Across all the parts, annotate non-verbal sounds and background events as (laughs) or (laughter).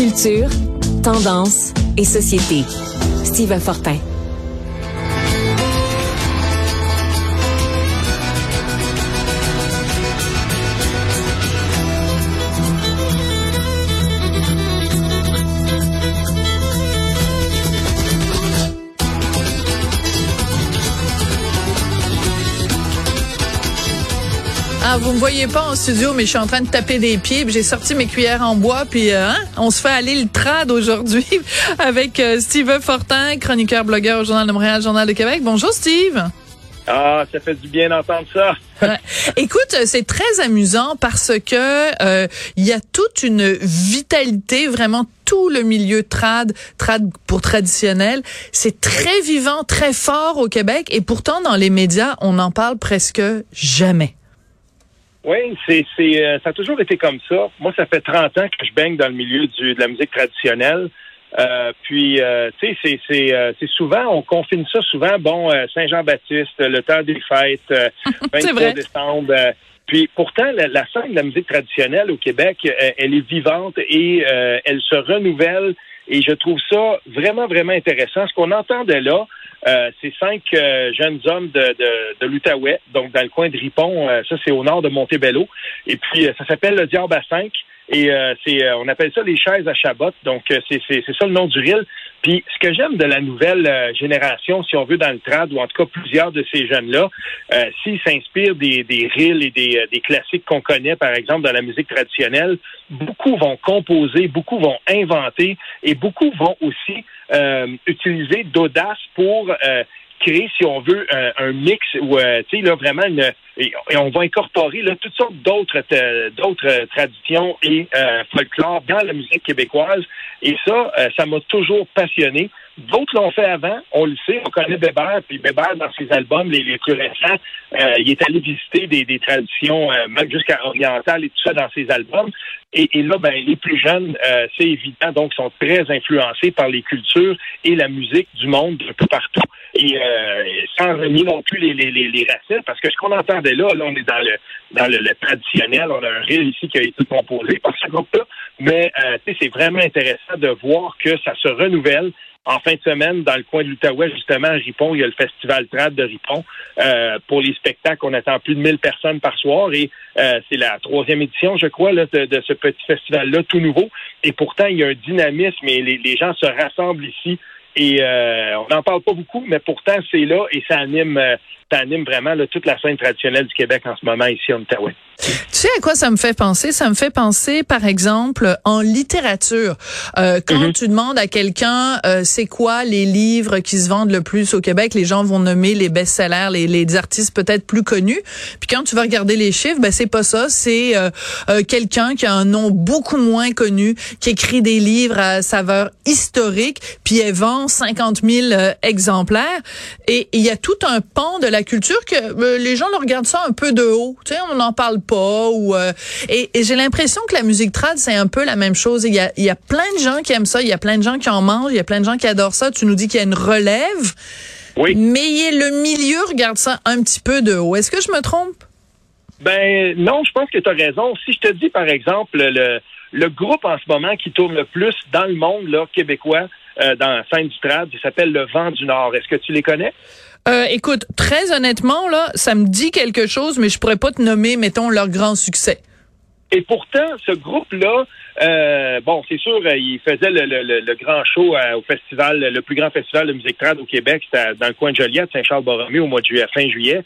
Culture, tendance et société. Steve Fortin. Ah, vous me voyez pas en studio, mais je suis en train de taper des pieds. J'ai sorti mes cuillères en bois, puis euh, hein, on se fait aller le trad aujourd'hui (laughs) avec euh, Steve Fortin, chroniqueur, blogueur au Journal de Montréal, Journal de Québec. Bonjour Steve. Ah, ça fait du bien d'entendre ça. (laughs) Écoute, c'est très amusant parce que euh, il y a toute une vitalité, vraiment tout le milieu trad, trad pour traditionnel, c'est très vivant, très fort au Québec et pourtant dans les médias, on n'en parle presque jamais. Oui, c'est, c'est, euh, ça a toujours été comme ça. Moi, ça fait 30 ans que je baigne dans le milieu du, de la musique traditionnelle. Euh, puis, euh, tu sais, c'est, c'est, c'est souvent, on confine ça souvent, bon, Saint-Jean-Baptiste, le temps des fêtes, (laughs) 23 décembre. puis pourtant, la, la, scène de la musique traditionnelle au Québec, elle est vivante et elle se renouvelle. Et je trouve ça vraiment, vraiment intéressant. Ce qu'on entendait là, euh, c'est cinq euh, jeunes hommes de, de, de donc dans le coin de Ripon. Euh, ça, c'est au nord de Montebello. Et puis, ça s'appelle le Diable à 5. Et c'est, on appelle ça les chaises à Chabot. Donc, c'est, c'est, ça le nom du reel. Puis, ce que j'aime de la nouvelle génération, si on veut, dans le trad, ou en tout cas plusieurs de ces jeunes-là, s'ils s'inspirent des, des reels et des, des classiques qu'on connaît, par exemple, dans la musique traditionnelle, beaucoup vont composer, beaucoup vont inventer et beaucoup vont aussi euh, utiliser d'audace pour euh, créer, si on veut, un, mix où, euh, tu sais, là, vraiment, une, et, on va incorporer là, toutes sortes d'autres d'autres traditions et folklore dans la musique québécoise. Et ça, ça m'a toujours passionné. D'autres l'ont fait avant, on le sait, on connaît Bébert, puis Bébert, dans ses albums les, plus récents, euh, il est allé visiter des, des traditions, euh, jusqu'à orientales et tout ça dans ses albums. Et, là, ben, les plus jeunes, euh, c'est évident, donc, sont très influencés par les cultures et la musique du monde un peu partout. Et sans renier non plus les, racines, parce que ce qu'on entendait là, là, on est dans le traditionnel, on a un rire ici qui a été composé par ce groupe-là, mais c'est vraiment intéressant de voir que ça se renouvelle en fin de semaine, dans le coin de l'Outaouais, justement, à Ripon, il y a le Festival Trad de Ripon. Euh, pour les spectacles, on attend plus de 1000 personnes par soir et euh, c'est la troisième édition, je crois, de, ce petit festival-là, tout nouveau. Et pourtant, il y a un dynamisme et les, gens se rassemblent ici. Et euh, on n'en parle pas beaucoup, mais pourtant, c'est là et ça anime, ça anime vraiment toute la scène traditionnelle du Québec en ce moment ici en Outaouais. Tu sais à quoi ça me fait penser? Ça me fait penser, par exemple, en littérature. Euh, quand mhm. tu demandes à quelqu'un euh, c'est quoi les livres qui se vendent le plus au Québec, les gens vont nommer les best-sellers, les, les artistes peut-être plus connus. Puis quand tu vas regarder les chiffres, ben c'est pas ça. C'est euh, euh quelqu'un qui a un nom beaucoup moins connu, qui écrit des livres à saveur historique, puis elle vend 50 000 euh, exemplaires. Et il y a tout un pan de la culture que euh, les gens le regardent ça un peu de haut. Tu sais, on n'en parle ou euh, et, j'ai l'impression que la musique trad c'est un peu la même chose. Il y a, il y a plein de gens qui aiment ça, il y a plein de gens qui en mangent, il y a plein de gens qui adorent ça. Tu nous dis qu'il y a une relève. Oui. Mais le milieu regarde ça un petit peu de haut. Est-ce que je me trompe? Ben non, je pense que tu as raison. Si je te dis par exemple le, le groupe en ce moment qui tourne le plus dans le monde là, québécois euh, dans la scène du trad, il s'appelle Le Vent du Nord. Est-ce que tu les connais? Euh, écoute, très honnêtement, là, ça me dit quelque chose, mais je pourrais pas te nommer, mettons, leur grand succès. Et pourtant, ce groupe-là, euh, bon, c'est sûr, euh, il faisait le, grand show au festival, le plus grand festival de musique trad au Québec, c'était dans le coin de Joliette, Saint-Charles-Borromée, au mois de juillet, fin juillet.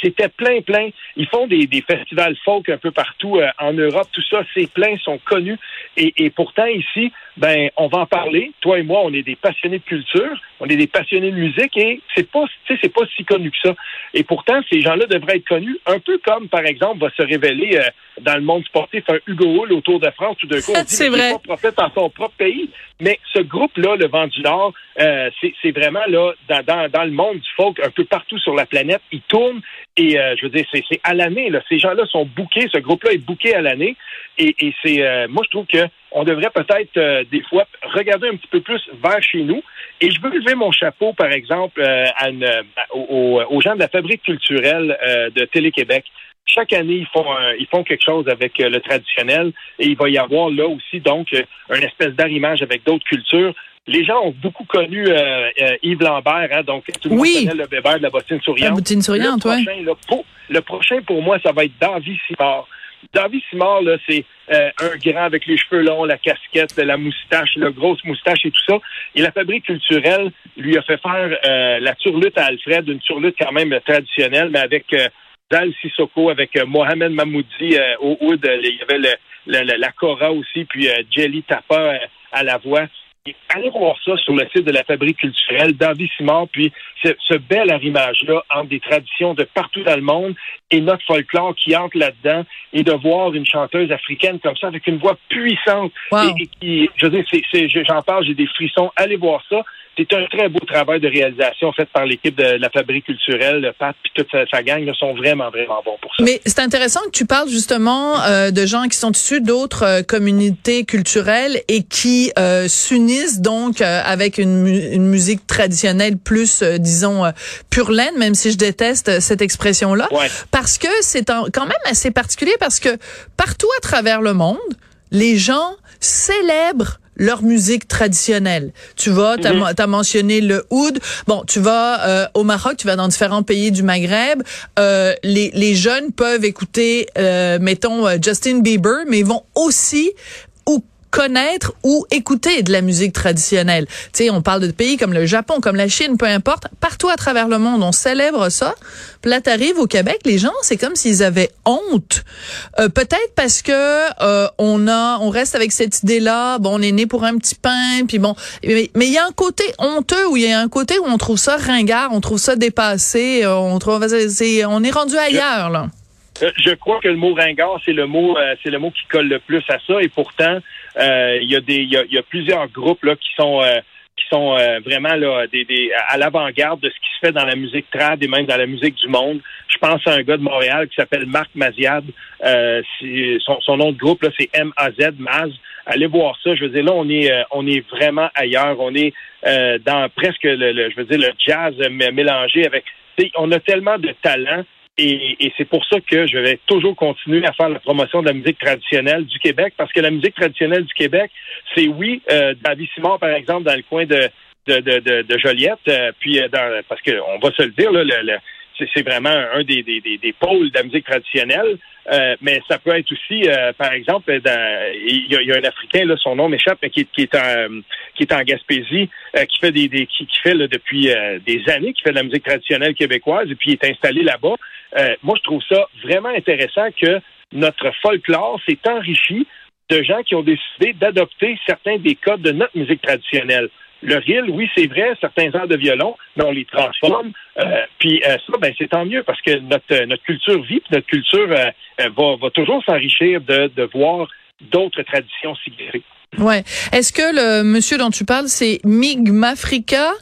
c'était plein, plein. Ils font des, festivals folk un peu partout en Europe. Tout ça, c'est plein, sont connus. Et, et, pourtant, ici, ben, on va en parler. Toi et moi, on est des passionnés de culture on est des passionnés de musique et c'est pas, c'est pas si connu que ça. Et pourtant, ces gens-là devraient être connus, un peu comme, par exemple, va se révéler euh, dans le monde sportif un Hugo Hull autour de France, tout d'un coup, on (laughs) dit c'est vrai. pas prophète dans son propre pays. Mais ce groupe-là, le Vent du Nord, euh, c'est vraiment là, dans, dans, dans, le monde du folk, un peu partout sur la planète, ils tournent et euh, je veux dire, c'est à l'année. Ces gens-là sont bookés, ce groupe-là est booké à l'année. Et, et c'est moi je trouve que on devrait peut-être des fois regarder un petit peu plus vers chez nous. Et je veux lever mon chapeau, par exemple, euh, à une, aux, gens de la fabrique culturelle euh, de Télé-Québec. chaque année, ils font, ils font quelque chose avec le traditionnel et il va y avoir là aussi donc une espèce d'arrimage avec d'autres cultures les gens ont beaucoup connu euh, euh, Yves Lambert, hein, donc tout le monde connaît le bébé de la bottine souriante. La bottine souriante, le prochain, là, pour, le prochain, pour moi, ça va être David Simard. David Simard, là, c'est euh, un grand avec les cheveux longs, la casquette, la moustache, la grosse moustache et tout ça. Et la fabrique culturelle lui a fait faire la turlute à Alfred, une turlute quand même traditionnelle, mais avec Zal Sissoko, avec Mohamed Mamoudi au oud. Il y avait le, la Cora aussi, puis Jelly Tapa à la voix allez voir ça sur le site de la Fabrique culturelle, David Simard, puis ce, bel arrimage-là entre des traditions de partout dans le monde et notre folklore qui entre là-dedans et de voir une chanteuse africaine comme ça avec une voix puissante et, qui, je veux dire, j'en parle, j'ai des frissons. Allez voir ça. C'est un très beau travail de réalisation fait par l'équipe de la Fabrique culturelle. Le Pat et toute sa, gang sont vraiment, vraiment bons pour ça. Mais c'est intéressant que tu parles justement euh, de gens qui sont issus d'autres euh, communautés culturelles et qui euh, s'unissent donc avec une, une, musique traditionnelle plus, disons, pure laine, même si je déteste cette expression-là. Parce que c'est quand même assez particulier parce que partout à travers le monde, les gens célèbrent leur musique traditionnelle. Tu vas, tu as, mhm. mentionné le oud. Bon, tu vas euh, au Maroc, tu vas dans différents pays du Maghreb. Euh, les, les jeunes peuvent écouter, euh, mettons, Justin Bieber, mais ils vont aussi connaître ou écouter de la musique traditionnelle. Tu sais, on parle de pays comme le Japon, comme la Chine, peu importe. Partout à travers le monde, on célèbre ça. Puis là, t'arrives au Québec, les gens, c'est comme s'ils avaient honte. Euh, Peut-être parce que euh, on a, on reste avec cette idée-là. Bon, on est né pour un petit pain, puis bon. Mais il y a un côté honteux, ou il y a un côté où on trouve ça ringard, on trouve ça dépassé, euh, on trouve, c'est, on est rendu ailleurs là. Euh, je crois que le mot ringard, c'est le mot, euh, c'est le mot qui colle le plus à ça. Et pourtant, il y a des, il y a, plusieurs groupes là qui sont qui sont vraiment là des, des à l'avant-garde de ce qui se fait dans la musique trad et même dans la musique du monde. Je pense à un gars de Montréal qui s'appelle Marc Maziad. son, son, nom de groupe là, c'est M A Z Maz. Allez voir ça. Je veux dire là, on est on est vraiment ailleurs. On est dans presque le, je veux dire le jazz mélangé avec. On a tellement de talent et, c'est pour ça que je vais toujours continuer à faire la promotion de la musique traditionnelle du Québec, parce que la musique traditionnelle du Québec, c'est oui, euh, David Simon, par exemple, dans le coin de, de, de, de, Joliette, euh, puis euh, dans, parce qu'on va se le dire, là, le, c'est vraiment un des, des, des, pôles de la musique traditionnelle. Euh, mais ça peut être aussi, euh, par exemple, il y, a un Africain, son nom m'échappe, mais qui, qui, est en qui est en Gaspésie, euh, qui fait des, qui, fait depuis des années, qui fait de la musique traditionnelle québécoise, et puis il est installé là-bas. moi, je trouve ça vraiment intéressant que notre folklore s'est enrichi de gens qui ont décidé d'adopter certains des codes de notre musique traditionnelle. Le reel, oui, c'est vrai, certains airs de violon, mais on les transforme. Euh, puis euh, ça, ben, c'est tant mieux parce que notre, notre culture vit, notre culture euh, va, va toujours s'enrichir de, de voir d'autres traditions s'y Ouais. Est-ce que le monsieur dont tu parles, c'est Migmafrica?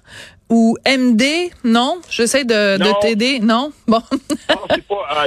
Ou MD, non? J'essaie de, de t'aider, non? Bon. non, c'est pas. Ah,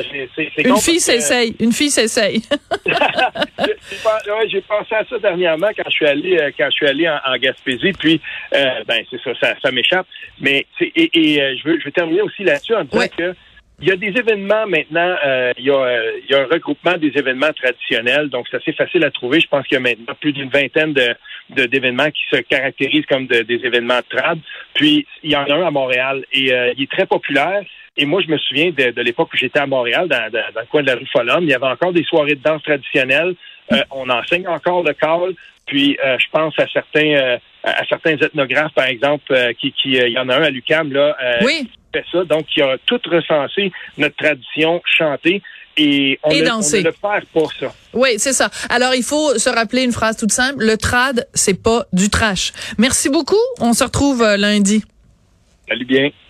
une fille s'essaye. Une fille s'essaye. (laughs) (laughs) j'ai pensé à ça dernièrement quand je suis allé euh, quand je suis allé en, Gaspésie, puis euh, ben c'est ça, ça, m'échappe. Mais et, et euh, je veux je veux terminer aussi là-dessus en disant que il y a des événements maintenant, euh, il, y a, il y a un regroupement des événements traditionnels, donc c'est assez facile à trouver. Je pense qu'il y a maintenant plus d'une vingtaine de, d'événements qui se caractérisent comme des événements trad. Puis il y en a un à Montréal et euh, il est très populaire. Et moi, je me souviens de, de l'époque où j'étais à Montréal, dans, dans, le coin de la rue Follum, il y avait encore des soirées de danse traditionnelles. Euh, on enseigne encore le call. Puis je pense à certains à certains ethnographes, par exemple, qui, qui il y en a un à l'UCAM là, oui fait ça. Donc, il a tout recensé notre tradition chantée. Et on, ne, le perd pas, ça. Oui, c'est ça. Alors, il faut se rappeler une phrase toute simple. Le trad, c'est pas du trash. Merci beaucoup. On se retrouve euh, lundi. Salut bien.